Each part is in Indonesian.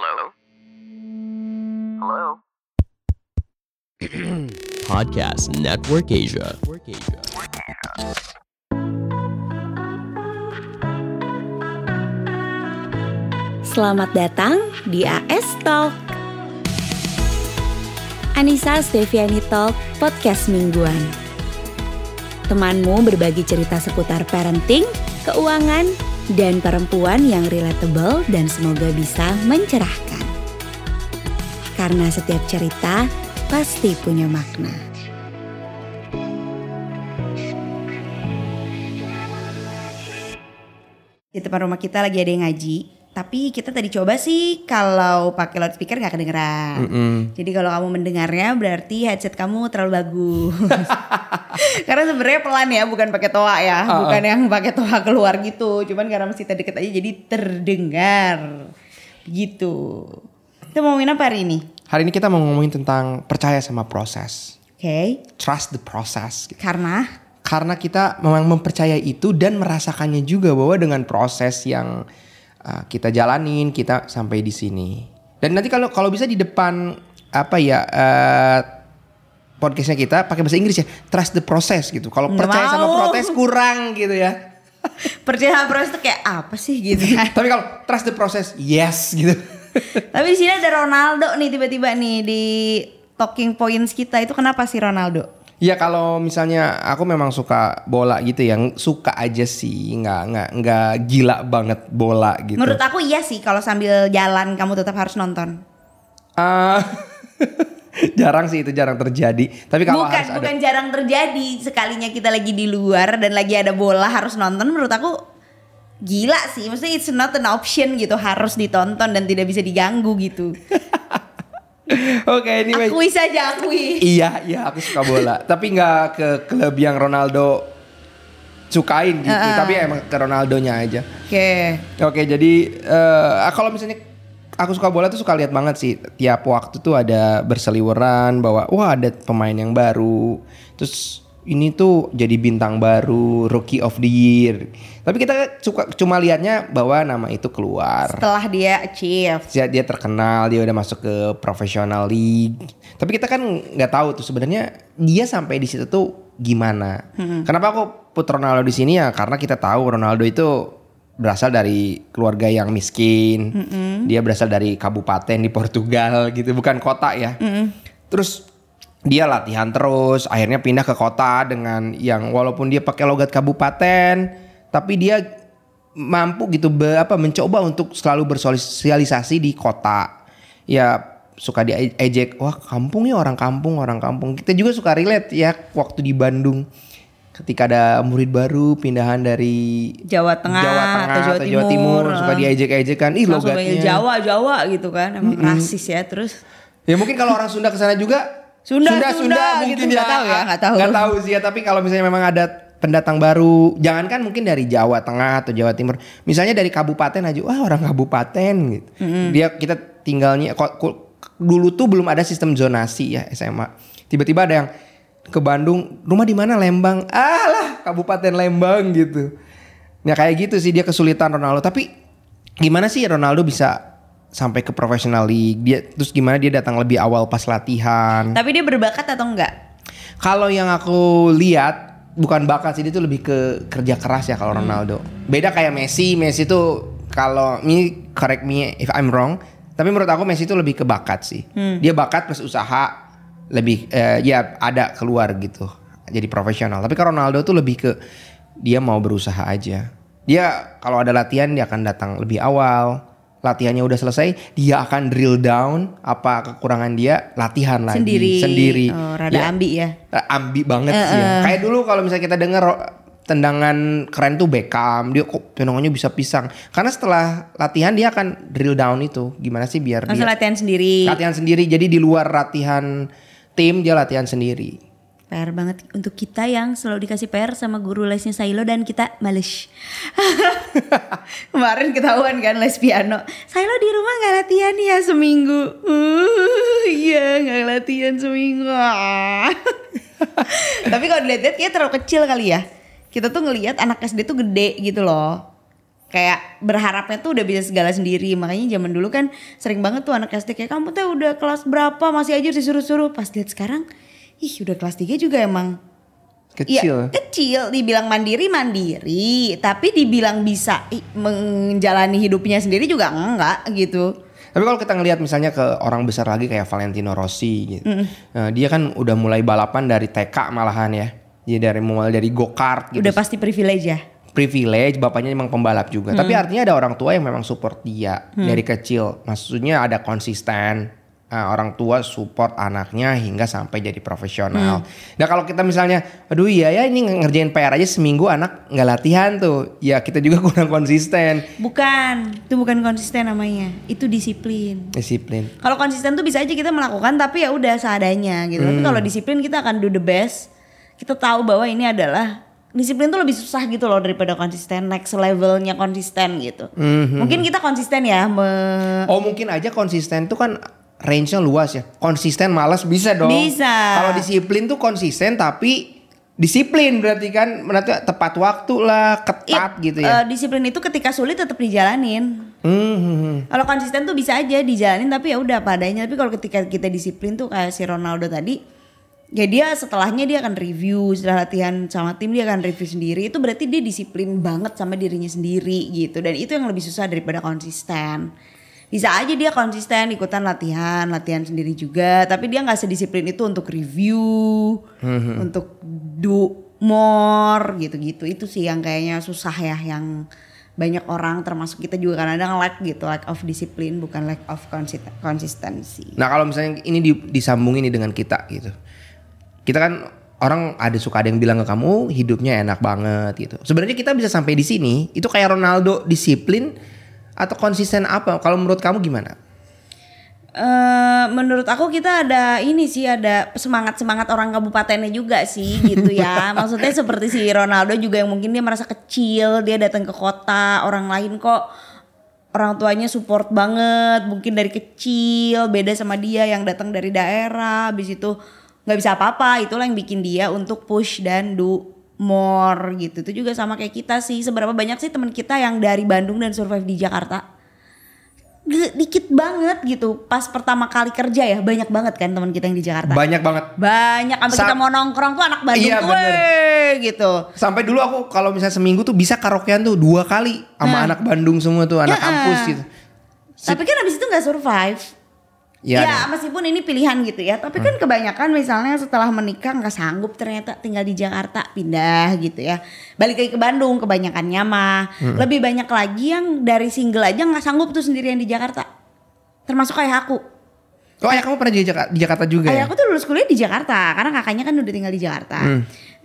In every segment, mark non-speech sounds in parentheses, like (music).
Hello? Hello? (clears throat) Podcast Network Asia. Selamat datang di AS Talk. Anissa Steviani Talk, podcast mingguan. Temanmu berbagi cerita seputar parenting, keuangan, dan perempuan yang relatable dan semoga bisa mencerahkan. Karena setiap cerita pasti punya makna. Di depan rumah kita lagi ada yang ngaji, tapi kita tadi coba sih kalau pakai loudspeaker nggak kedengeran. Jadi kalau kamu mendengarnya berarti headset kamu terlalu bagus. (laughs) karena sebenarnya pelan ya, bukan pakai toa ya, bukan yang pakai toa keluar gitu. Cuman karena masih deket aja jadi terdengar. Gitu. Kita mau ngomongin apa hari ini? Hari ini kita mau ngomongin tentang percaya sama proses. Oke. Trust the process. Karena Karena kita memang mempercayai itu dan merasakannya juga bahwa dengan proses yang uh, kita jalanin kita sampai di sini. Dan nanti kalau kalau bisa di depan apa ya uh, podcastnya kita pakai bahasa Inggris ya trust the process gitu. Kalau percaya sama mau. proses kurang gitu ya. (laughs) percaya sama proses itu kayak apa sih gitu? (laughs) Tapi kalau trust the process yes gitu. (laughs) Tapi di sini ada Ronaldo nih tiba-tiba nih di talking points kita itu kenapa sih Ronaldo? Ya kalau misalnya aku memang suka bola gitu yang suka aja sih nggak nggak nggak gila banget bola gitu. Menurut aku iya sih kalau sambil jalan kamu tetap harus nonton. Ah, (laughs) jarang sih itu jarang terjadi. Tapi kalau bukan harus ada bukan jarang terjadi sekalinya kita lagi di luar dan lagi ada bola harus nonton menurut aku gila sih. Maksudnya it's not an option gitu harus ditonton dan tidak bisa diganggu gitu. (laughs) Oke anyway. Akui saja akui. Iya iya aku suka bola. Tapi nggak ke klub yang Ronaldo sukain gitu. Tapi emang ke Ronaldonya aja. Oke. Oke jadi eh, kalau misalnya aku suka bola tuh suka lihat banget sih tiap waktu tuh ada berseliweran bahwa wah ada pemain yang baru terus ini tuh jadi bintang baru rookie of the year. Tapi kita suka cuma lihatnya bahwa nama itu keluar. Setelah dia achieve. dia, dia terkenal dia udah masuk ke professional league. Tapi kita kan nggak tahu tuh sebenarnya dia sampai di situ tuh gimana. Kenapa aku put Ronaldo di sini ya? Karena kita tahu Ronaldo itu berasal dari keluarga yang miskin. Dia berasal dari kabupaten di Portugal gitu bukan kota ya. Terus dia latihan terus akhirnya pindah ke kota dengan yang walaupun dia pakai logat kabupaten tapi dia mampu gitu be- apa mencoba untuk selalu bersosialisasi di kota. Ya suka diejek wah kampung ya orang kampung orang kampung. Kita juga suka relate ya waktu di Bandung ketika ada murid baru pindahan dari Jawa Tengah, Jawa Tengah atau Jawa Timur, Timur suka diejek-ejekan ih logatnya. Jawa Jawa gitu kan emang rasis ya terus. Ya mungkin kalau orang Sunda ke sana juga Sunda, Sunda, Sunda mungkin gitu, ya nggak tahu ya, nggak tahu. Nggak tahu sih ya tapi kalau misalnya memang ada pendatang baru jangankan mungkin dari Jawa Tengah atau Jawa Timur misalnya dari kabupaten aja wah orang kabupaten gitu. Dia kita tinggalnya dulu tuh belum ada sistem zonasi ya SMA tiba-tiba ada yang ke Bandung rumah di mana? Lembang. Ah lah kabupaten Lembang gitu. Ya kayak gitu sih dia kesulitan Ronaldo. Tapi gimana sih Ronaldo bisa sampai ke professional league dia terus gimana dia datang lebih awal pas latihan tapi dia berbakat atau enggak kalau yang aku lihat bukan bakat sih dia tuh lebih ke kerja keras ya kalau Ronaldo. Beda kayak Messi, Messi tuh kalau ini correct me if I'm wrong, tapi menurut aku Messi tuh lebih ke bakat sih. Dia bakat plus usaha lebih eh, ya ada keluar gitu. Jadi profesional. Tapi kalau Ronaldo tuh lebih ke dia mau berusaha aja. Dia kalau ada latihan dia akan datang lebih awal. Latihannya udah selesai, dia akan drill down apa kekurangan dia, latihan lagi Sendiri. sendiri. Oh, rada ambi ya. Ambi banget sih ya. Kayak dulu kalau misalnya kita denger ro- tendangan keren tuh Beckham, dia kok tendangannya bisa pisang. Karena setelah latihan dia akan drill down itu. Gimana sih biar langsung dia latihan sendiri latihan sendiri. Jadi di luar latihan tim dia latihan sendiri. PR banget untuk kita yang selalu dikasih PR sama guru lesnya Sailo dan kita males. (laughs) Kemarin ketahuan kan les piano. Sailo di rumah nggak latihan ya seminggu. Uh, iya nggak latihan seminggu. (laughs) Tapi kalau dilihat-lihat kayaknya terlalu kecil kali ya. Kita tuh ngelihat anak SD tuh gede gitu loh. kayak berharapnya tuh udah bisa segala sendiri makanya zaman dulu kan sering banget tuh anak SD kayak kamu tuh udah kelas berapa masih aja disuruh-suruh pas lihat sekarang ih udah kelas 3 juga emang Kecil. Iya, kecil dibilang mandiri mandiri tapi dibilang bisa menjalani hidupnya sendiri juga enggak gitu Tapi kalau kita ngelihat misalnya ke orang besar lagi kayak Valentino Rossi gitu. Nah, dia kan udah mulai balapan dari TK malahan ya. Dia dari mulai dari go-kart gitu. udah pasti privilege ya privilege, bapaknya memang pembalap juga. Tapi artinya ada orang tua yang memang support dia dari kecil. Maksudnya ada konsisten. Nah, orang tua support anaknya hingga sampai jadi profesional. Nah kalau kita misalnya, aduh iya ya ini ngerjain PR aja seminggu anak nggak latihan tuh, ya kita juga (laughs) kurang konsisten, bukan itu bukan konsisten namanya itu disiplin disiplin. Kalau konsisten tuh bisa aja kita melakukan tapi ya udah seadanya gitu. Tapi kalau disiplin kita akan do the best. Kita tahu bahwa ini adalah disiplin tuh lebih susah gitu loh daripada konsisten next levelnya konsisten gitu. Mungkin kita konsisten ya me- Oh mungkin aja konsisten tuh kan range-nya luas ya. Konsisten malas bisa dong. Bisa. Kalau disiplin tuh konsisten tapi disiplin berarti kan berarti tepat waktu lah, ketat It- gitu ya. eh, disiplin itu ketika sulit tetap dijalanin. Hmm, hmm, hmm. Kalau konsisten tuh bisa aja dijalanin tapi ya udah padanya. Tapi kalau ketika kita disiplin tuh kayak si Ronaldo tadi, ya dia setelahnya dia akan review setelah latihan sama tim dia akan review sendiri. Itu berarti dia disiplin banget sama dirinya sendiri gitu. Dan itu yang lebih susah daripada konsisten. Bisa aja dia konsisten ikutan latihan, latihan sendiri juga. Tapi dia nggak sedisiplin itu untuk review, untuk do more gitu-gitu. Itu sih yang kayaknya susah ya yang banyak orang termasuk kita juga kadang-kadang lack gitu lack of disiplin bukan lack of konsisten- konsistensi Nah kalau misalnya ini di- disambungin nih dengan kita gitu. Kita kan orang ada suka ada yang bilang ke kamu hidupnya enak banget gitu. Sebenarnya kita bisa sampai di sini itu kayak Ronaldo disiplin atau konsisten apa? Kalau menurut kamu gimana? Eh, menurut aku kita ada ini sih ada semangat semangat orang kabupatennya juga sih gitu ya (laughs) maksudnya seperti si Ronaldo juga yang mungkin dia merasa kecil dia datang ke kota orang lain kok orang tuanya support banget mungkin dari kecil beda sama dia yang datang dari daerah habis itu nggak bisa apa-apa itulah yang bikin dia untuk push dan do more gitu. Itu juga sama kayak kita sih. Seberapa banyak sih teman kita yang dari Bandung dan survive di Jakarta? G- dikit banget gitu. Pas pertama kali kerja ya banyak banget kan teman kita yang di Jakarta? Banyak banget. banyak. Sampai Sa- kita mau nongkrong tuh anak Bandung Iya, tuh bener. Gitu. Sampai dulu aku kalau misalnya seminggu tuh bisa karaokean tuh dua kali sama Nah. anak Bandung semua tuh anak Ya, kampus gitu. tapi kan abis itu nggak survive Ya, Ya, ada. meskipun ini pilihan gitu ya, tapi kan kebanyakan misalnya setelah menikah nggak sanggup ternyata tinggal di Jakarta pindah gitu ya, balik lagi ke Bandung kebanyakannya mah, lebih banyak lagi yang dari single aja nggak sanggup tuh sendirian di Jakarta, termasuk kayak aku. Oh ya kamu pernah di Jakarta, di Jakarta juga ya? Ayah aku tuh lulus kuliah di Jakarta karena kakaknya kan udah tinggal di Jakarta.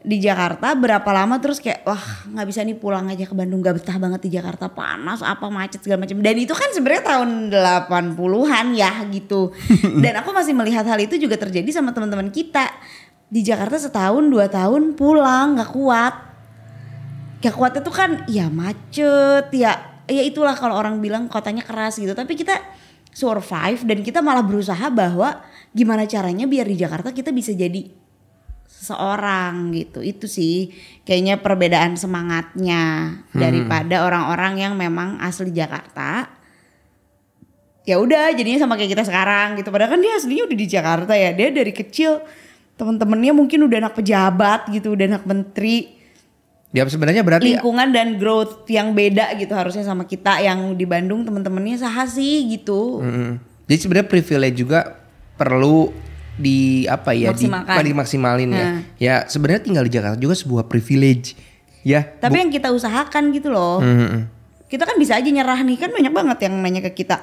Di Jakarta berapa lama terus kayak wah nggak bisa nih pulang aja ke Bandung gak betah banget di Jakarta panas apa macet segala macam dan itu kan sebenarnya tahun 80-an ya gitu. (laughs) dan aku masih melihat hal itu juga terjadi sama teman-teman kita di Jakarta setahun dua tahun pulang nggak kuat. Gak kuatnya tuh kan ya macet ya ya itulah kalau orang bilang kotanya keras gitu tapi kita survive dan kita malah berusaha bahwa gimana caranya biar di Jakarta kita bisa jadi seseorang gitu. Itu sih kayaknya perbedaan semangatnya daripada orang-orang yang memang asli Jakarta. Ya udah jadinya sama kayak kita sekarang gitu. Padahal kan dia aslinya udah di Jakarta ya. Dia dari kecil temen-temennya mungkin udah anak pejabat gitu udah anak menteri. Ya sebenarnya berarti lingkungan dan growth yang beda gitu harusnya sama kita. Yang di Bandung temen-temennya sah sih gitu. Mm. Jadi sebenarnya privilege juga perlu di apa ya Maksimalkan. di dimaksimalin ya. Nah. Ya sebenarnya tinggal di Jakarta juga sebuah privilege. Ya. tapi yang kita usahakan gitu loh Mm-mm. kita kan bisa aja nyerah nih kan banyak banget yang nanya ke kita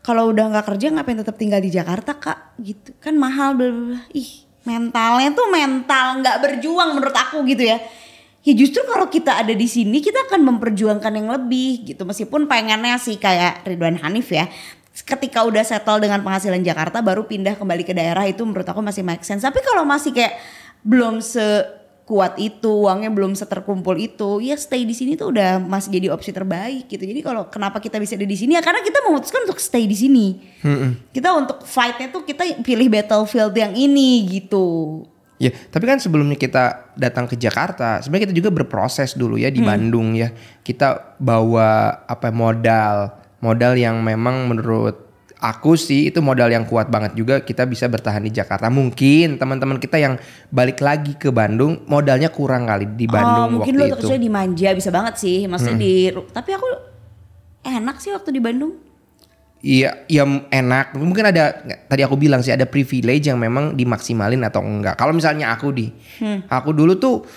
kalau udah nggak kerja ngapain tetap tinggal di Jakarta kak gitu kan mahal bla. ih mentalnya tuh mental nggak berjuang menurut aku gitu ya ya justru kalau kita ada di sini kita akan memperjuangkan yang lebih gitu meskipun pengennya sih kayak Ridwan Hanif ya ketika udah settle dengan penghasilan Jakarta baru pindah kembali ke daerah itu menurut aku masih make sense. Tapi kalau masih kayak belum sekuat itu uangnya belum seterkumpul itu ya stay di sini tuh udah masih jadi opsi terbaik gitu. Jadi kalau kenapa kita bisa ada di sini ya karena kita memutuskan untuk stay di sini. Kita untuk fightnya tuh kita pilih battlefield yang ini gitu. Ya, tapi kan sebelumnya kita datang ke Jakarta, sebenarnya kita juga berproses dulu ya di Bandung ya. Kita bawa apa modal, modal yang memang menurut aku sih itu modal yang kuat banget juga kita bisa bertahan di Jakarta. Mungkin teman-teman kita yang balik lagi ke Bandung modalnya kurang kali di Bandung oh, mungkin waktu lu itu. Hmm. terusnya dimanja bisa banget sih. Maksudnya di tapi aku enak sih waktu di Bandung. Iya, ya enak. Mungkin ada tadi aku bilang sih ada privilege yang memang dimaksimalin atau enggak. Kalau misalnya aku di, Hmm. aku dulu tuh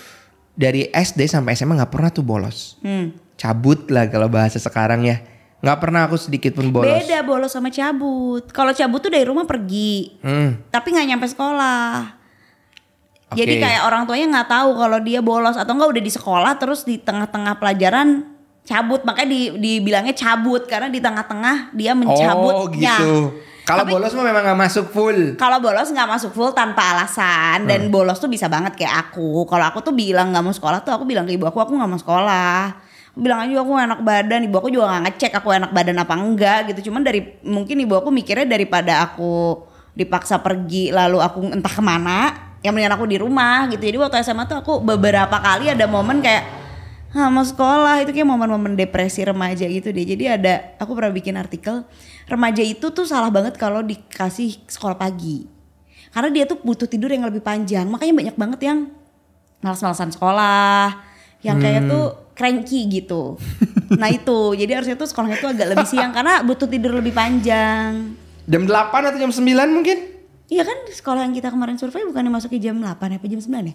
dari SD sampai SMA nggak pernah tuh bolos. Hmm. Cabut lah kalau bahasa sekarang ya. Nggak pernah aku sedikit pun bolos. Beda bolos sama cabut. Kalau cabut tuh dari rumah pergi, Hmm, tapi nggak nyampe sekolah. oke. Jadi kayak orang tuanya nggak tahu kalau dia bolos atau enggak udah di sekolah terus di tengah-tengah pelajaran cabut makanya di, dibilangnya cabut karena di tengah-tengah dia mencabut. Oh gitu. Kalau bolos mah memang nggak masuk full. Kalau bolos nggak masuk full tanpa alasan dan bolos tuh bisa banget kayak aku. Kalau aku tuh bilang nggak mau sekolah tuh aku bilang ke ibu aku aku nggak mau sekolah. Bilang aja aku enak badan, ibu aku juga nggak ngecek aku enak badan apa enggak gitu. Cuman dari mungkin ibu aku mikirnya daripada aku dipaksa pergi lalu aku entah ke mana, yang mendingan aku di rumah gitu. Jadi waktu SMA tuh aku beberapa kali ada momen kayak Ah, mau sekolah itu kayak momen-momen depresi remaja gitu deh. Jadi ada aku pernah bikin artikel remaja itu tuh salah banget kalau dikasih sekolah pagi. Karena dia tuh butuh tidur yang lebih panjang. Makanya banyak banget yang malas-malasan sekolah, yang kayak tuh cranky gitu. nah itu, jadi harusnya tuh sekolahnya tuh agak lebih siang karena butuh tidur lebih panjang. Jam 8 atau jam 9 mungkin? Iya kan sekolah yang kita kemarin survei bukannya masuknya jam 8 apa jam 9 ya?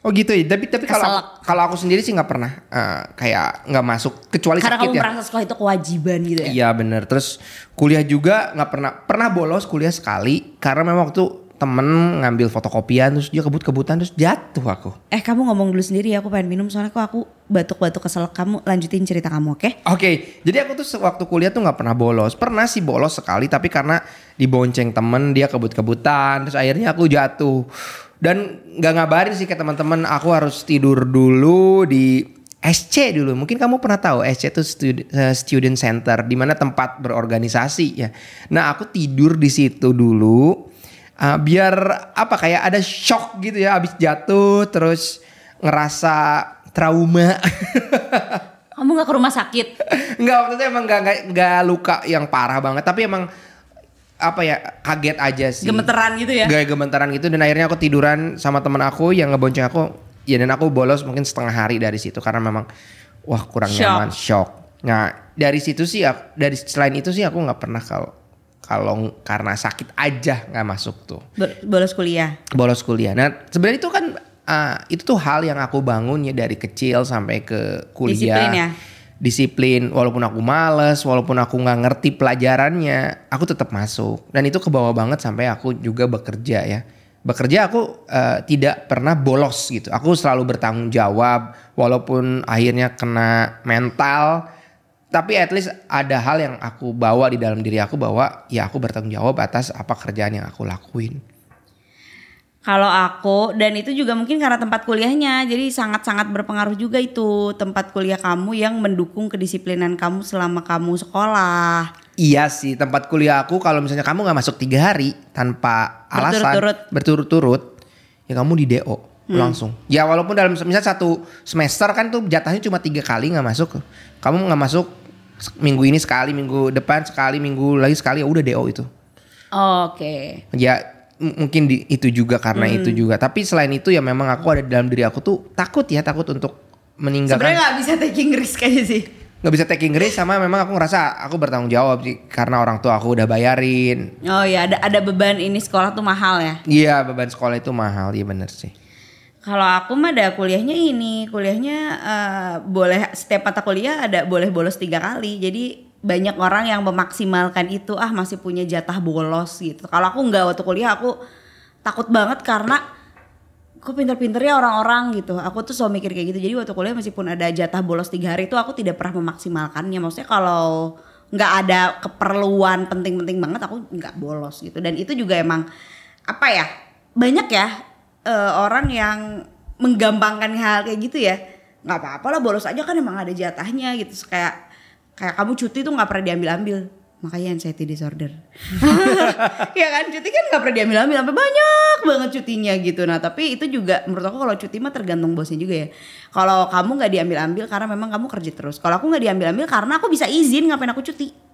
Oh gitu ya. Tapi tapi kalau kalau aku sendiri sih nggak pernah eh, kayak nggak masuk kecuali Karena sakit kamu ya. merasa sekolah itu kewajiban gitu ya? Iya bener Terus kuliah juga nggak pernah pernah bolos kuliah sekali karena memang waktu temen ngambil fotokopian terus dia kebut-kebutan terus jatuh aku. Eh kamu ngomong dulu sendiri ya aku pengen minum soalnya kok aku batuk-batuk keselak kamu lanjutin cerita kamu oke? Oke, jadi aku tuh waktu kuliah tuh nggak pernah bolos. Pernah sih bolos sekali, tapi karena dibonceng temen dia kebut-kebutan, terus akhirnya aku jatuh. Dan nggak ngabarin sih ke teman-teman, aku harus tidur dulu di SC dulu. Mungkin kamu pernah tahu SC itu studi- eh, student center, di mana tempat berorganisasi ya. Nah aku tidur di situ dulu, eh, biar apa kayak ada shock gitu ya, abis jatuh terus ngerasa trauma. (laughs) Kamu gak ke rumah sakit? Enggak waktu itu emang enggak, enggak, enggak luka yang parah banget tapi emang apa ya kaget aja sih. Gemeteran gitu ya? Gak gemeteran gitu dan akhirnya aku tiduran sama temen aku yang ngebonceng aku. Ya dan aku bolos mungkin setengah hari dari situ karena memang wah kurang Shock. nyaman, shock. Nah dari situ sih aku- dari selain itu sih aku nggak pernah kalau kalau karena sakit aja nggak masuk tuh bolos kuliah. bolos kuliah. Nah sebenarnya itu kan uh, itu tuh hal yang aku bangun ya dari kecil sampai ke kuliah. Disiplin ya? Disiplin, walaupun aku males, walaupun aku nggak ngerti pelajarannya, aku tetap masuk. Dan itu kebawa banget sampai aku juga bekerja ya. Bekerja aku uh, tidak pernah bolos gitu. Aku selalu bertanggung jawab, walaupun akhirnya kena mental. Tapi at least ada hal yang aku bawa di dalam diri aku bahwa ya aku bertanggung jawab atas apa kerjaan yang aku lakuin. Kalau aku dan itu juga mungkin karena tempat kuliahnya, jadi sangat-sangat berpengaruh juga itu tempat kuliah kamu yang mendukung kedisiplinan kamu selama kamu sekolah. Iya sih tempat kuliah aku kalau misalnya kamu nggak masuk tiga hari tanpa alasan Berturut-turut. ya kamu di DO langsung. Ya walaupun dalam misalnya satu semester kan tuh jatahnya cuma tiga kali nggak masuk. Kamu nggak masuk minggu ini sekali, minggu depan sekali, minggu lagi sekali ya udah DO itu. Oke. Ya m- mungkin di, itu juga karena itu juga. Tapi selain itu ya memang aku ada di dalam diri aku tuh takut ya takut untuk meninggalkan Sebenarnya nggak bisa taking risk aja sih. nggak bisa taking risk sama memang aku ngerasa aku bertanggung jawab sih karena orang tua aku udah bayarin Oh ya ada ada beban ini sekolah tuh mahal ya. Iya beban sekolah itu mahal, iya bener sih. Kalau aku mah ada kuliahnya ini, kuliahnya eh, boleh setiap mata kuliah ada boleh bolos tiga kali. Jadi banyak orang yang memaksimalkan itu ah masih punya jatah bolos gitu. Kalau aku nggak waktu kuliah aku takut banget karena kok pinter-pinternya orang-orang gitu. Aku tuh selalu mikir kayak gitu. Jadi waktu kuliah meskipun ada jatah bolos tiga hari itu aku tidak pernah memaksimalkannya. Maksudnya kalau nggak ada keperluan penting-penting banget aku nggak bolos gitu. Dan itu juga emang apa ya banyak ya eh, orang yang menggampangkan hal kayak gitu ya. Nggak apa-apa lah bolos aja kan emang ada jatahnya gitu. Kayak kayak kamu cuti tuh nggak pernah diambil-ambil. makanya anxiety disorder. (laughs) ya kan cuti kan nggak pernah diambil ambil sampai banyak banget cutinya gitu. Nah tapi itu juga menurut aku kalau cuti mah tergantung bosnya juga ya. Kalau kamu nggak diambil ambil karena memang kamu kerja terus. Kalau aku nggak diambil ambil karena aku bisa izin ngapain aku cuti.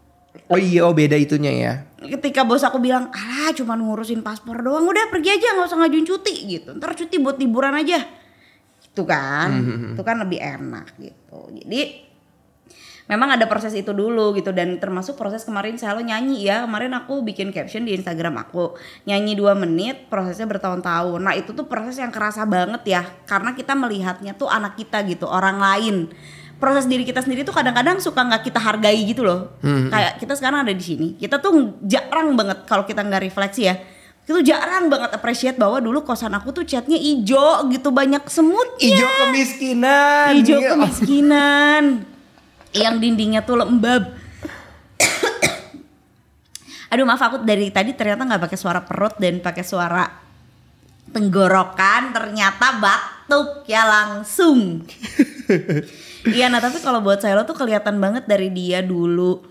Oh iya, oh beda itunya ya. Ketika bos aku bilang, ah cuma ngurusin paspor doang, udah pergi aja nggak usah ngajuin cuti gitu. Ntar cuti buat liburan aja. Itu kan, itu kan lebih enak gitu. Jadi memang ada proses itu dulu gitu. Dan termasuk proses kemarin saya lo nyanyi ya. Kemarin aku bikin caption di Instagram aku. Nyanyi dua menit prosesnya bertahun-tahun. Nah itu tuh proses yang kerasa banget ya. Karena kita melihatnya tuh anak kita gitu. Orang lain proses diri kita sendiri tuh kadang-kadang suka nggak kita hargai gitu loh. Kayak kita sekarang ada di sini kita tuh jarang banget kalau kita nggak refleksi ya itu jarang banget appreciate bahwa dulu kosan aku tuh catnya ijo gitu banyak semutnya. Ijo kemiskinan. hijau Iya. kemiskinan. Yang dindingnya tuh lembab. (coughs) Aduh maaf aku dari tadi ternyata nggak pakai suara perut dan pakai suara tenggorokan ternyata batuk ya langsung (laughs) iya nah tapi kalau buat saya lo tuh kelihatan banget dari dia dulu.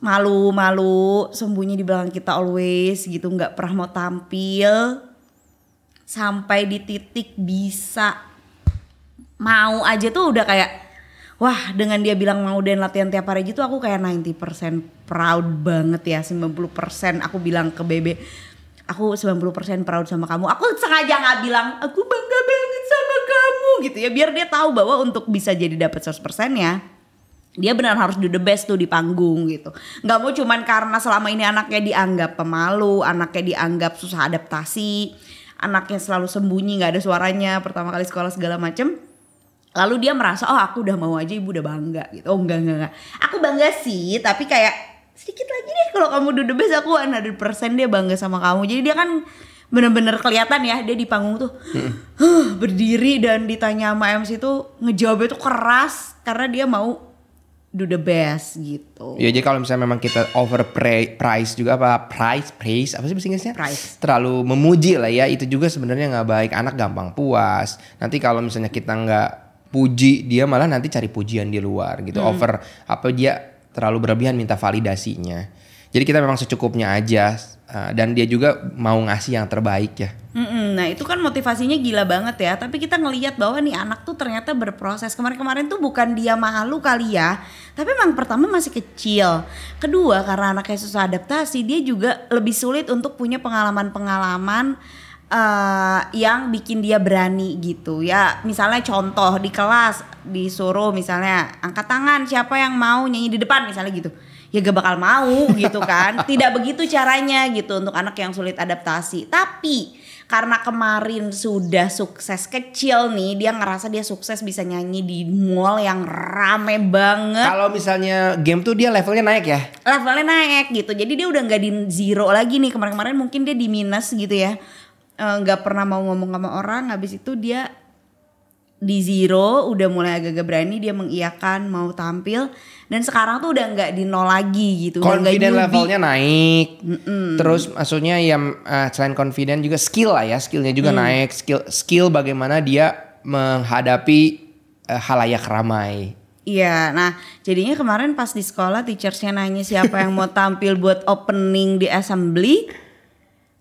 Malu-malu sembunyi di belakang kita always gitu nggak pernah mau tampil. Sampai di titik bisa mau aja tuh udah kayak wah dengan dia bilang mau dan latihan tiap hari gitu aku kayak 90% proud banget ya 90% aku bilang ke Bebe aku 90% proud sama kamu. Aku sengaja nggak bilang aku bangga banget sama kamu gitu ya. Biar dia tahu bahwa untuk bisa jadi dapat 100% ya dia benar harus do the best tuh di panggung gitu. Nggak mau cuman karena selama ini anaknya dianggap pemalu anaknya dianggap susah adaptasi anaknya selalu sembunyi nggak ada suaranya pertama kali sekolah segala macem. Lalu dia merasa oh aku udah mau aja ibu udah bangga gitu. Oh enggak enggak enggak aku bangga sih tapi kayak sedikit lagi deh kalau kamu do the best aku 100% dia bangga sama kamu jadi dia kan bener-bener kelihatan ya dia di panggung tuh huh, berdiri dan ditanya sama MC tuh ngejawabnya tuh keras karena dia mau do the best gitu Ya jadi kalau misalnya memang kita over price juga apa price praise apa sih bahasa Inggrisnya? Price. Terlalu memuji lah ya itu juga sebenarnya nggak baik anak gampang puas. Nanti kalau misalnya kita nggak puji dia malah nanti cari pujian di luar gitu over apa dia terlalu berlebihan minta validasinya. Jadi kita memang secukupnya aja uh, dan dia juga mau ngasih yang terbaik ya. Mm-mm, nah itu kan motivasinya gila banget ya Tapi kita ngelihat bahwa nih anak tuh ternyata berproses Kemarin-kemarin tuh bukan dia malu kali ya Tapi emang pertama masih kecil Kedua karena anaknya susah adaptasi Dia juga lebih sulit untuk punya pengalaman-pengalaman eh, Yang bikin dia berani gitu. Ya Misalnya contoh di kelas disuruh misalnya Angkat tangan siapa yang mau nyanyi di depan? misalnya gitu. Ya gak bakal mau gitu kan. (laughs) Tidak begitu caranya gitu untuk anak yang sulit adaptasi. Tapi karena kemarin sudah sukses kecil nih dia ngerasa dia sukses bisa nyanyi di mall yang rame banget. Kalau misalnya game tuh dia levelnya naik ya. levelnya naik gitu. Jadi dia udah nggak di zero lagi nih. Kemarin-kemarin mungkin dia di minus gitu ya Eh, nggak pernah mau ngomong sama orang habis itu dia di zero udah mulai agak-agak berani dia mengiyakan mau tampil dan sekarang tuh udah nggak di nol lagi gitu confident levelnya naik. Terus maksudnya ya uh, selain confident juga skill lah ya, skillnya juga Hmm. naik. Skill skill bagaimana dia menghadapi uh, halayak ramai. Iya, nah jadinya kemarin pas di sekolah teachersnya nanya siapa yang mau tampil buat opening di assembly,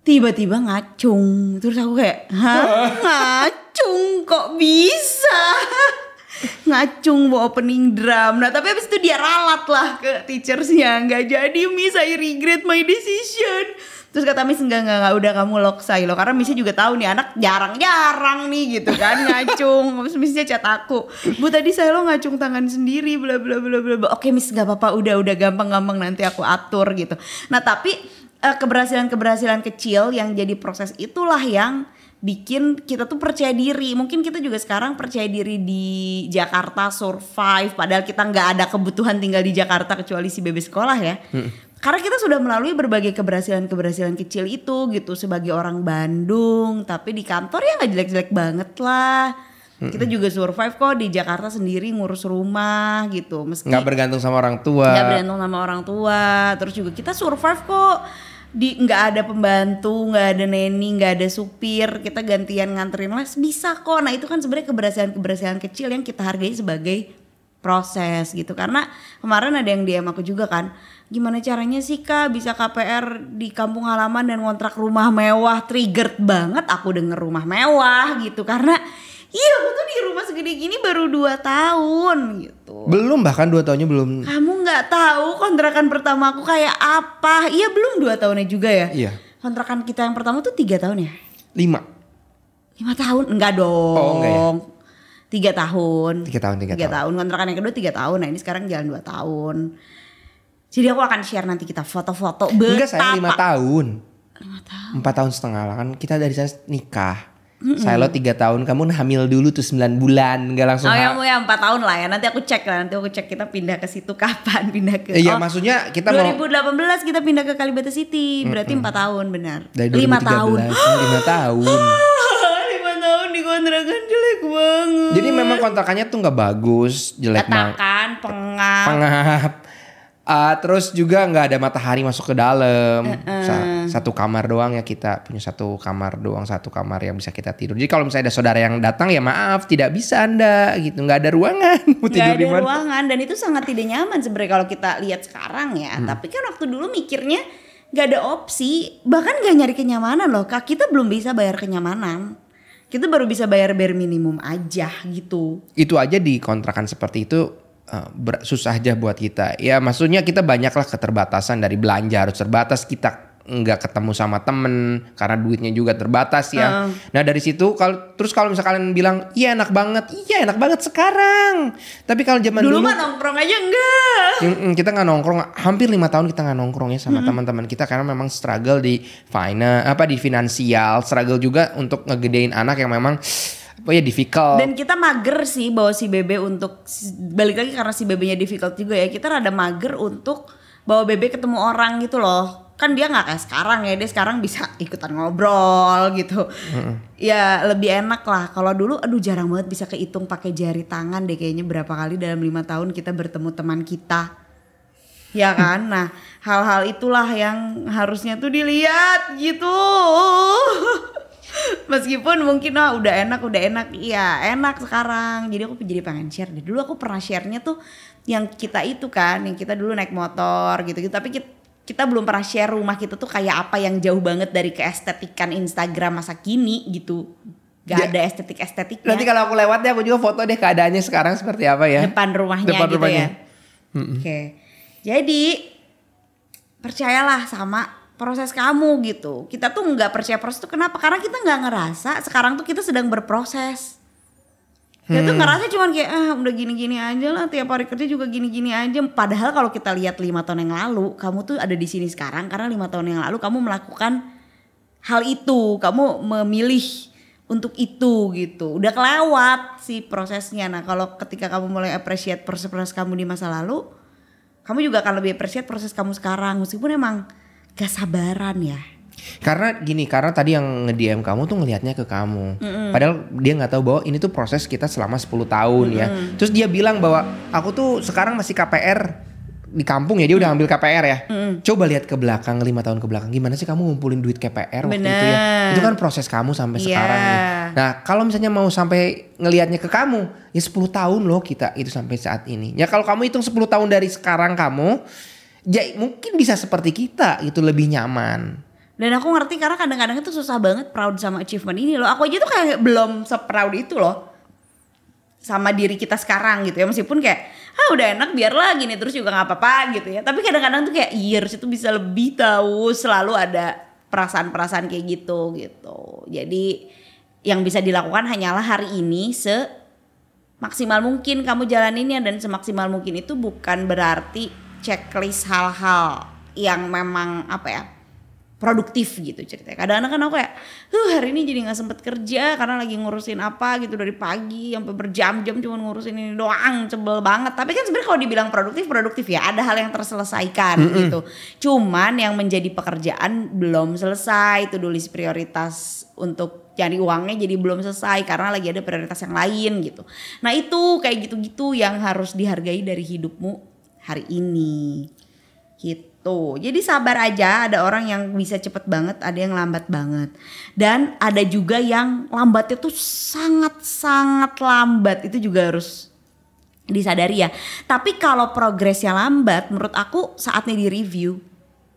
tiba-tiba ngacung. Terus aku kayak, hah (laughs) ngacung kok bisa? (laughs) ngacung buat opening drum. Nah tapi habis itu dia ralat lah ke teachersnya. Nggak jadi miss, I regret my decision. Terus kata Miss enggak enggak enggak udah kamu lock say lo karena Missnya juga tahu nih anak jarang-jarang nih gitu kan (laughs) ngacung. Terus Missnya chat aku, "Bu tadi saya lo ngacung tangan sendiri bla bla bla bla." bla." Oke Miss nggak apa-apa udah udah gampang-gampang nanti aku atur gitu. Nah, tapi keberhasilan-keberhasilan kecil yang jadi proses itulah yang bikin kita tuh percaya diri. Mungkin kita juga sekarang percaya diri di Jakarta survive padahal kita nggak ada kebutuhan tinggal di Jakarta kecuali si bebe sekolah ya. Karena kita sudah melalui berbagai keberhasilan-keberhasilan kecil itu gitu sebagai orang Bandung, tapi di kantor ya nggak jelek-jelek banget lah. Kita juga survive kok di Jakarta sendiri ngurus rumah gitu. Meski Nggak bergantung sama orang tua. nggak bergantung sama orang tua. Terus juga kita survive kok di nggak ada pembantu nggak ada neni nggak ada supir. Kita gantian nganterin les bisa kok. Nah itu kan sebenarnya keberhasilan keberhasilan kecil yang kita hargai sebagai proses gitu. Karena kemarin ada yang DM aku juga kan gimana caranya sih kak? Bisa KPR di kampung halaman dan ngontrak rumah mewah? Triggered banget aku denger rumah mewah gitu. Karena iya aku tuh di rumah segede gini baru 2 tahun gitu Belum bahkan dua tahunnya belum. kamu nggak tahu kontrakan pertama aku kayak apa iya belum dua tahunnya juga ya Iya. kontrakan kita yang pertama tuh tiga tahun ya Lima. lima tahun enggak dong Oh, enggak ya? tiga tahun Tiga tahun, tiga tahun. tahun kontrakan yang kedua tiga tahun nah ini sekarang jalan dua tahun jadi aku akan share nanti kita foto-foto Enggak saya lima tahun. Lima tahun Empat tahun setengah lah kan kita dari sana nikah. Saya lo tiga tahun, kamu hamil dulu tuh 9 bulan, nggak langsung. Oh ya mau ya empat tahun lah ya nanti aku cek lah nanti aku cek kita pindah ke situ (laughs) kapan pindah ke Iya, oh, maksudnya kita mau 2018 kita pindah ke Kalibata City berarti empat tahun benar dari 2013, lima tahun lima tahun. (gasps) lima tahun di kontrakan jelek banget Jadi memang kontrakannya tuh nggak bagus, jelek banget. Katakan pengap Pengap. Ah, terus juga nggak ada matahari masuk ke dalam. Sa- satu kamar doang ya kita punya satu kamar doang, satu kamar yang bisa kita tidur. Jadi kalau misalnya ada saudara yang datang ya maaf tidak bisa anda gitu, nggak ada ruangan. (laughs) Mau tidur ada di mana? ruangan dan itu sangat tidak nyaman sebenarnya kalau kita lihat sekarang ya Hmm. tapi kan waktu dulu mikirnya nggak ada opsi bahkan nggak nyari kenyamanan loh kak kita belum bisa bayar kenyamanan kita baru bisa bayar bare minimum aja gitu itu aja di kontrakan seperti itu ber- susah aja buat kita. Ya maksudnya kita banyaklah keterbatasan dari belanja. Harus terbatas. Kita nggak ketemu sama temen karena duitnya juga terbatas ya. Nah dari situ kalau terus kalau misalnya kalian bilang iya enak banget, iya enak banget sekarang. Tapi kalau zaman dulu, dulu, mah nongkrong aja enggak. Mm-mm, kita nggak nongkrong. Hampir lima tahun kita nggak nongkrong ya sama teman-teman kita. Karena memang struggle di finance apa di finansial. Struggle juga untuk ngegedein anak yang memang apa ya difficult. Dan kita mager sih bawa si bebe untuk balik lagi karena si bebenya difficult juga ya kita rada mager untuk bawa bebe ketemu orang gitu loh. Kan dia nggak kayak sekarang ya dia sekarang bisa ikutan ngobrol gitu. Ya lebih enak lah. Kalau dulu aduh jarang banget bisa kehitung pakai jari tangan deh kayaknya berapa kali dalam lima tahun kita bertemu teman kita. Ya kan? Nah hal-hal itulah yang harusnya tuh dilihat gitu (laughs) Meskipun mungkin wah udah enak udah enak iya enak sekarang jadi aku jadi pengen share deh dulu aku pernah sharenya tuh yang kita itu kan yang kita dulu naik motor gitu gitu tapi kita, kita belum pernah share rumah kita tuh kayak apa yang jauh banget dari keestetikan Instagram masa kini gitu gak Ya. ada estetik estetiknya Nanti kalau aku lewat deh aku juga foto deh keadaannya sekarang seperti apa ya. depan rumahnya Depan gitu rumahnya. ya. Oke. Jadi percayalah sama proses kamu gitu. Kita tuh nggak percaya proses itu kenapa? Karena kita nggak ngerasa sekarang tuh kita sedang berproses. Kita tuh ngerasa cuman kayak ah udah gini-gini aja lah tiap hari kerja juga gini-gini aja. Padahal kalau kita lihat lima tahun yang lalu, kamu tuh ada di sini sekarang karena lima tahun yang lalu kamu melakukan hal itu, kamu memilih untuk itu gitu. Udah kelewat sih prosesnya. Nah, kalau ketika kamu mulai appreciate proses-proses kamu di masa lalu, kamu juga akan lebih appreciate proses kamu sekarang meskipun emang gak sabaran ya. Karena gini, karena tadi yang nge-DM kamu tuh ngelihatnya ke kamu. Padahal dia nggak tahu bahwa ini tuh proses kita selama 10 tahun ya. Terus dia bilang bahwa aku tuh sekarang masih KPR di kampung ya dia udah ambil KPR ya. Coba lihat ke belakang lima tahun ke belakang gimana sih kamu ngumpulin duit KPR waktu itu ya. Itu kan proses kamu sampai Iya. sekarang nih. Nah, kalau misalnya mau sampai ngelihatnya ke kamu, ya 10 tahun loh kita itu sampai saat ini. Ya kalau kamu hitung 10 tahun dari sekarang kamu, ya mungkin bisa seperti kita itu lebih nyaman. Dan aku ngerti karena kadang-kadang itu susah banget proud sama achievement ini loh. Aku aja tuh kayak belum seproud itu loh. Sama diri kita sekarang gitu ya. Meskipun kayak ah udah enak biarlah gini terus juga nggak apa-apa gitu ya. Tapi kadang-kadang tuh kayak iya harus itu bisa lebih tahu. Selalu ada perasaan-perasaan kayak gitu gitu. Jadi yang bisa dilakukan hanyalah hari ini se maksimal mungkin kamu jalaninnya dan semaksimal mungkin itu bukan berarti checklist hal-hal yang memang apa ya produktif gitu ceritanya. Kadang-kadang kan aku kayak, huh hari ini jadi nggak sempet kerja karena lagi ngurusin apa gitu dari pagi sampai berjam-jam cuma ngurusin ini doang, sebel banget. Tapi kan sebenarnya kalau dibilang produktif, produktif ya ada hal yang terselesaikan gitu. Cuman yang menjadi pekerjaan belum selesai, itu dulu list prioritas untuk cari uangnya jadi belum selesai karena lagi ada prioritas yang lain gitu. Nah itu kayak gitu-gitu yang harus dihargai dari hidupmu hari ini gitu. Jadi sabar aja, ada orang yang bisa cepet banget, ada yang lambat banget. Dan ada juga yang lambatnya tuh sangat-sangat lambat. Itu juga harus disadari ya. Tapi kalau progresnya lambat, menurut aku saatnya di review.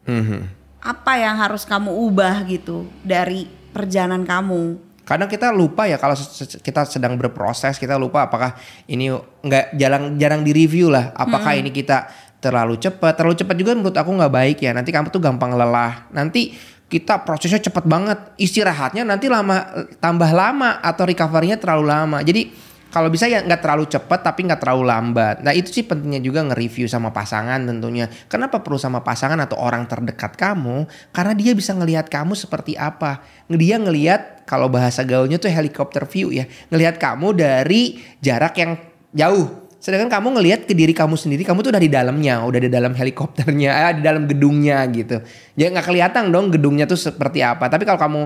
Mhm. Apa yang harus kamu ubah gitu dari perjalanan kamu? Kadang kita lupa ya kalau kita sedang berproses kita lupa apakah ini nggak jarang jarang di review lah. Apakah ini kita terlalu cepat? Terlalu cepat juga menurut aku nggak baik ya. Nanti kamu tuh gampang lelah. Nanti kita prosesnya cepat banget. Istirahatnya nanti lama tambah lama atau recovery-nya terlalu lama. Jadi kalau bisa ya nggak terlalu cepat tapi nggak terlalu lambat. Nah itu sih pentingnya juga nge-review sama pasangan tentunya. Kenapa perlu sama pasangan atau orang terdekat kamu? Karena dia bisa ngelihat kamu seperti apa. Dia ngelihat kalau bahasa gaulnya tuh helicopter view ya. Ngelihat kamu dari jarak yang jauh. Sedangkan kamu ngelihat ke diri kamu sendiri, kamu tuh udah di dalamnya, udah di dalam helikopternya, eh, (laughs) di dalam gedungnya gitu. Ya nggak kelihatan dong gedungnya tuh seperti apa. Tapi kalau kamu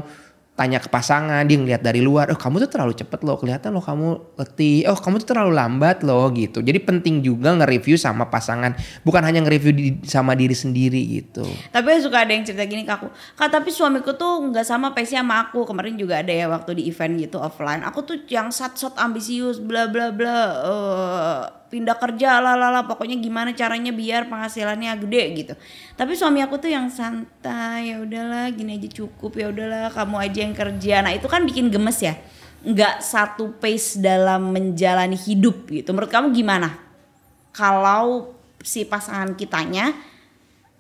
tanya ke pasangan dia ngeliat dari luar oh kamu tuh terlalu cepet loh kelihatan loh kamu letih oh kamu tuh terlalu lambat loh gitu jadi penting juga nge-review sama pasangan bukan hanya nge-review di- sama diri sendiri gitu Tapi suka ada yang cerita gini ke aku, kak tapi suamiku tuh nggak sama pace sama aku. Kemarin juga ada ya waktu di event gitu offline. Aku tuh yang sat-sat ambisius, bla bla bla, eh, pindah kerja lah lah. Pokoknya gimana caranya biar penghasilannya gede gitu. Tapi suami aku tuh yang santai, ya udahlah gini aja cukup ya udahlah kamu aja yang kerja. Nah itu kan bikin gemes ya. Nggak satu pace dalam menjalani hidup gitu. Menurut kamu gimana? Kalau si pasangan kitanya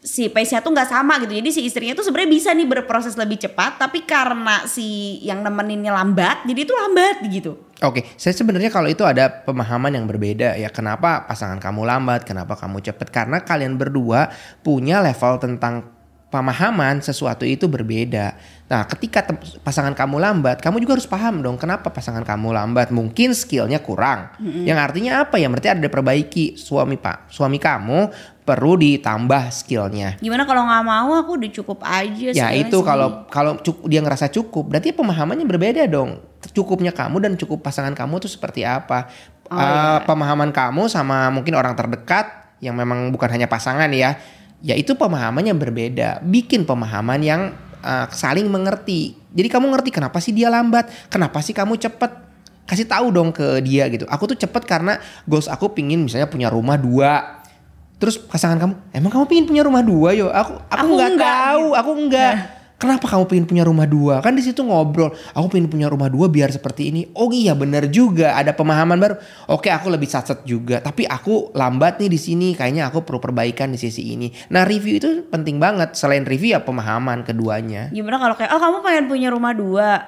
si pace-nya tuh nggak sama gitu. Jadi si istrinya tuh sebenarnya bisa nih berproses lebih cepat, tapi karena si yang nemeninnya lambat, jadi itu lambat gitu. Oke, saya sebenarnya kalau itu ada pemahaman yang berbeda ya. Kenapa pasangan kamu lambat, kenapa kamu cepet? Karena kalian berdua punya level tentang pemahaman sesuatu itu berbeda. Nah, ketika pasangan kamu lambat, kamu juga harus paham dong kenapa pasangan kamu lambat. Mungkin skillnya kurang. Yang artinya apa ya? Berarti ada diperbaiki. Suami pak, suami kamu perlu ditambah skillnya. Gimana kalau nggak mau aku udah cukup aja. Ya itu kalau kalau dia ngerasa cukup, berarti pemahamannya berbeda dong. Cukupnya kamu dan cukup pasangan kamu tuh seperti apa? Oh, Eh, iya. Pemahaman kamu sama mungkin orang terdekat yang memang bukan hanya pasangan ya, ya itu pemahamannya berbeda. Bikin pemahaman yang eh, saling mengerti. Jadi kamu ngerti kenapa sih dia lambat, kenapa sih kamu cepet. Kasih tahu dong ke dia gitu. Aku tuh cepet karena goals aku pingin misalnya punya rumah dua. Terus pasangan kamu, emang kamu pingin punya rumah dua yo? Aku aku Aku nggak tahu, gitu. aku enggak. Kenapa kamu pengen punya rumah dua? Kan di situ ngobrol. Aku pengen punya rumah dua biar seperti ini. Oh iya bener juga. Ada pemahaman baru. Oke aku lebih satset juga. Tapi aku lambat nih di sini. Kayaknya aku perlu perbaikan di sisi ini. Nah review itu penting banget. Selain review ya pemahaman keduanya. Gimana kalau kayak oh kamu pengen punya rumah dua,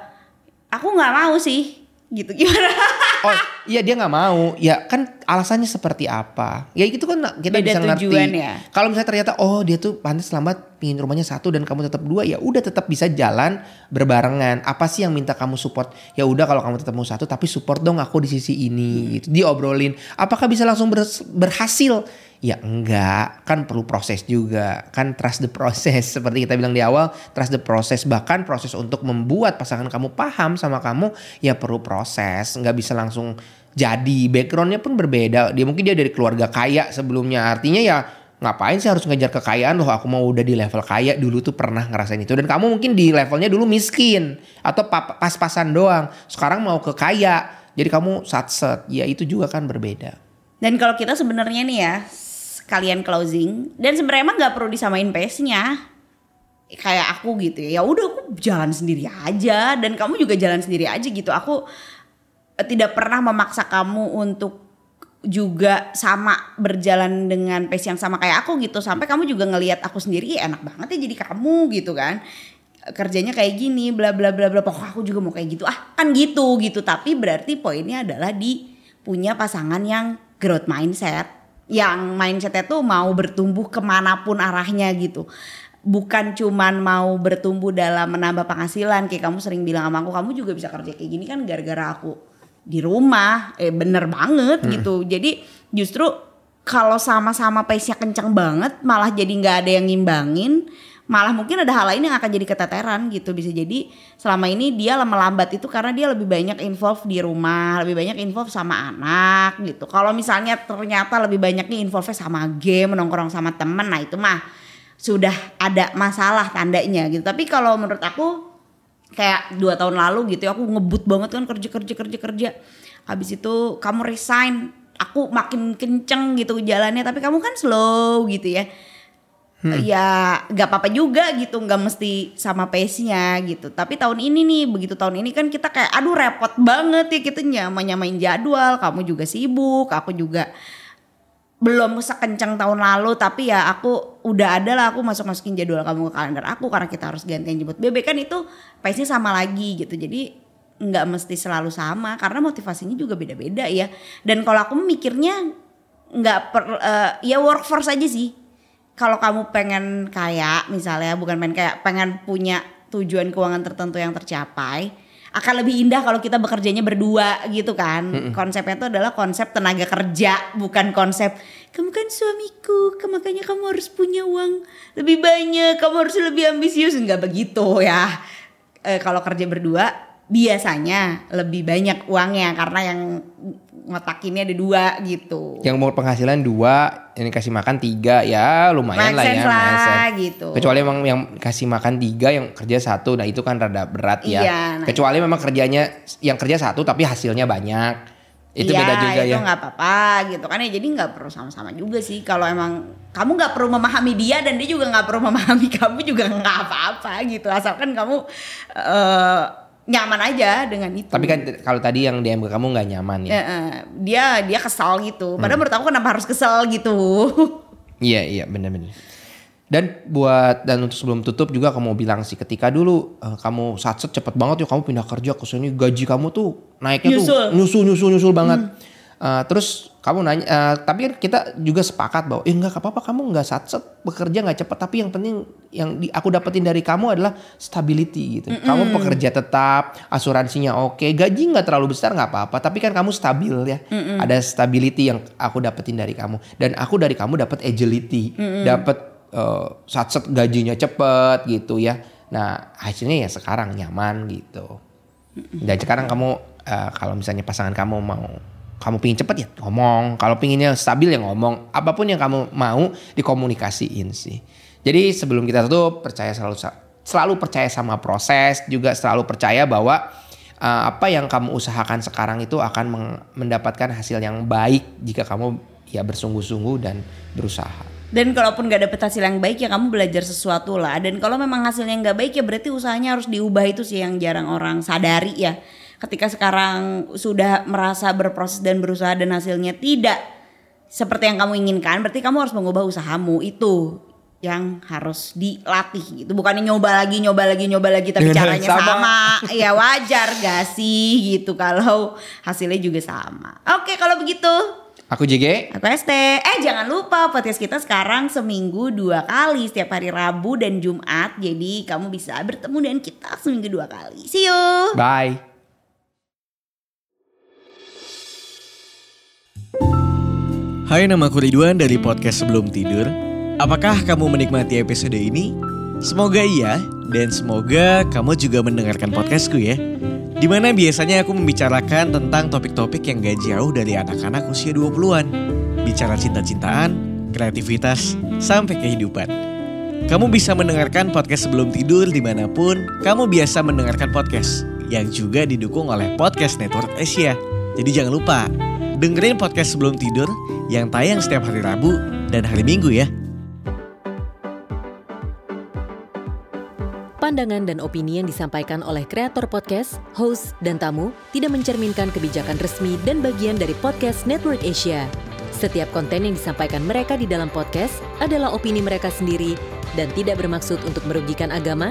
aku nggak mau sih. Gitu gimana? (laughs) Oh iya dia nggak mau. Ya kan alasannya seperti apa? Ya itu kan kita Beda bisa ngerti. ya. Kalau misalnya ternyata oh dia tuh pantas lambat pingin rumahnya satu dan kamu tetap dua ya udah tetap bisa jalan berbarengan. Apa sih yang minta kamu support? Ya udah kalau kamu tetap mau satu tapi support dong aku di sisi ini gitu. Diobrolin. Apakah bisa langsung ber- berhasil? Ya enggak, kan perlu proses juga. Kan trust the process. (laughs) Seperti kita bilang di awal, trust the process. Bahkan proses untuk membuat pasangan kamu paham sama kamu ya perlu proses, nggak bisa langsung jadi. Backgroundnya pun berbeda. Dia mungkin dia dari keluarga kaya sebelumnya. Artinya ya ngapain sih harus ngejar kekayaan? Loh aku mau udah di level kaya. Dulu tuh pernah ngerasain itu. Dan kamu mungkin di levelnya dulu miskin. Atau pa- pas-pasan doang. Sekarang mau ke kaya. Jadi kamu satset ya itu juga kan berbeda. Dan kalau kita sebenarnya nih ya, kalian closing. Dan sebenarnya emang nggak perlu disamain pace-nya. Kayak aku gitu ya. Ya udah aku jalan sendiri aja. Dan kamu juga jalan sendiri aja gitu. Aku eh, tidak pernah memaksa kamu untuk juga sama berjalan dengan pace yang sama kayak aku gitu. Sampai kamu juga ngelihat aku sendiri "Ih, enak banget ya jadi kamu gitu kan. Kerjanya kayak gini bla bla bla bla. Pokok aku juga mau kayak gitu. Ah kan gitu gitu. Tapi berarti poinnya adalah di punya pasangan yang growth mindset yang mindsetnya tuh mau bertumbuh ke mana pun arahnya gitu. Bukan cuman mau bertumbuh dalam menambah penghasilan kayak kamu sering bilang sama aku kamu juga bisa kerja kayak gini kan gara-gara aku di rumah. Eh bener banget gitu. Jadi justru kalau sama-sama pace-nya kencang banget malah jadi nggak ada yang ngimbangin malah mungkin ada hal lain yang akan jadi keteteran gitu bisa jadi selama ini dia melambat itu karena dia lebih banyak involve di rumah lebih banyak involve sama anak gitu. Kalau misalnya ternyata lebih banyaknya involve sama game nongkrong sama temen nah itu mah sudah ada masalah tandanya gitu. Tapi kalau menurut aku kayak dua tahun lalu gitu ya aku ngebut banget kan kerja kerja kerja kerja. Habis itu kamu resign aku makin kenceng gitu jalannya tapi kamu kan slow gitu ya ya nggak apa-apa juga gitu nggak mesti sama pace-nya gitu. Tapi tahun ini nih begitu tahun ini kan kita kayak aduh repot banget ya kita nyama nyamain jadwal kamu juga sibuk aku juga belum sekencang tahun lalu tapi ya aku udah ada lah aku masuk masukin jadwal kamu ke kalender aku karena kita harus gantian jemput bebek. Kan itu pace-nya sama lagi gitu jadi nggak mesti selalu sama karena motivasinya juga beda-beda ya. Dan kalau aku mikirnya nggak per eh, ya workforce aja sih kalau kamu pengen kaya misalnya bukan pengen kayak pengen punya tujuan keuangan tertentu yang tercapai akan lebih indah kalau kita bekerjanya berdua gitu kan. Konsepnya itu adalah konsep tenaga kerja bukan konsep kamu kan suamiku makanya kamu harus punya uang lebih banyak kamu harus lebih ambisius. Nggak begitu ya. Eh, kalau kerja berdua biasanya lebih banyak uangnya karena yang ngotakinnya ada dua gitu Yang mau penghasilan dua, ini kasih makan tiga, ya lumayan lah ya. lah, gitu. Kecuali emang yang kasih makan tiga, yang kerja satu, nah itu kan rada berat ya. Iya, nah Kecuali memang kerjanya yang kerja satu tapi hasilnya banyak, itu Iya, beda juga itu ya. nggak apa-apa gitu kan ya jadi nggak perlu sama-sama juga sih kalau emang kamu nggak perlu memahami dia dan dia juga nggak perlu memahami (laughs) kamu juga nggak apa-apa gitu asalkan kamu eh, nyaman aja dengan itu Tapi kan kalau tadi yang DM ke kamu nggak nyaman ya. Eh, dia dia kesal gitu Hmm. padahal menurut aku kenapa harus kesel gitu (laughs) Iya iya benar-benar. Dan buat dan untuk sebelum tutup juga kamu bilang sih ketika dulu eh, kamu satset cepet banget ya kamu pindah kerja ke sini gaji kamu tuh naiknya Nyusul. tuh nyusul nyusul nyusul banget. Eh, terus kamu nanya eh, tapi kan kita juga sepakat bahwa eh enggak apa-apa kamu nggak satset bekerja nggak cepet tapi yang penting yang di- aku dapetin dari kamu adalah stability gitu. Kamu pekerja tetap, asuransinya oke, gaji nggak terlalu besar nggak apa-apa tapi kan kamu stabil ya. Ada stability yang aku dapetin dari kamu dan aku dari kamu dapat agility, dapat eh, satset gajinya cepet gitu ya. Nah hasilnya ya sekarang nyaman gitu. Dan sekarang kamu eh, kalau misalnya pasangan kamu mau kamu pingin cepet ya ngomong. Kalau pinginnya stabil ya ngomong. Apa pun yang kamu mau dikomunikasiin sih. Jadi sebelum kita tutup percaya selalu selalu percaya sama proses juga selalu percaya bahwa eh, apa yang kamu usahakan sekarang itu akan mendapatkan hasil yang baik jika kamu ya bersungguh-sungguh dan berusaha. dan kalaupun nggak dapet hasil yang baik ya kamu belajar sesuatu lah dan kalau memang hasilnya nggak baik ya berarti usahanya harus diubah itu sih yang jarang orang sadari ya ketika sekarang sudah merasa berproses dan berusaha dan hasilnya tidak seperti yang kamu inginkan berarti kamu harus mengubah usahamu itu yang harus dilatih gitu bukannya nyoba lagi nyoba lagi nyoba lagi tapi Dengan caranya sama. sama ya wajar gak sih gitu kalau hasilnya juga sama oke kalau begitu Aku JG. Aku ST. Eh jangan lupa podcast kita sekarang seminggu dua kali setiap hari Rabu dan Jumat. Jadi kamu bisa bertemu dengan kita seminggu dua kali. See you. Bye. Hai nama aku Ridwan dari podcast Sebelum Tidur. Apakah kamu menikmati episode ini? Semoga iya dan semoga kamu juga mendengarkan podcastku ya. Di mana biasanya aku membicarakan tentang topik-topik yang gak jauh dari anak-anak usia 20-an Bicara cinta-cintaan, kreativitas, sampai kehidupan. Kamu bisa mendengarkan podcast sebelum tidur di mana pun kamu biasa mendengarkan podcast Yang juga didukung oleh Podcast Network Asia. Jadi jangan lupa, dengerin podcast sebelum tidur yang tayang setiap hari Rabu dan hari Minggu ya. Pandangan dan opini yang disampaikan oleh kreator podcast, host, dan tamu tidak mencerminkan kebijakan resmi dan bagian dari podcast Network Asia. Setiap konten yang disampaikan mereka di dalam podcast adalah opini mereka sendiri dan tidak bermaksud untuk merugikan agama,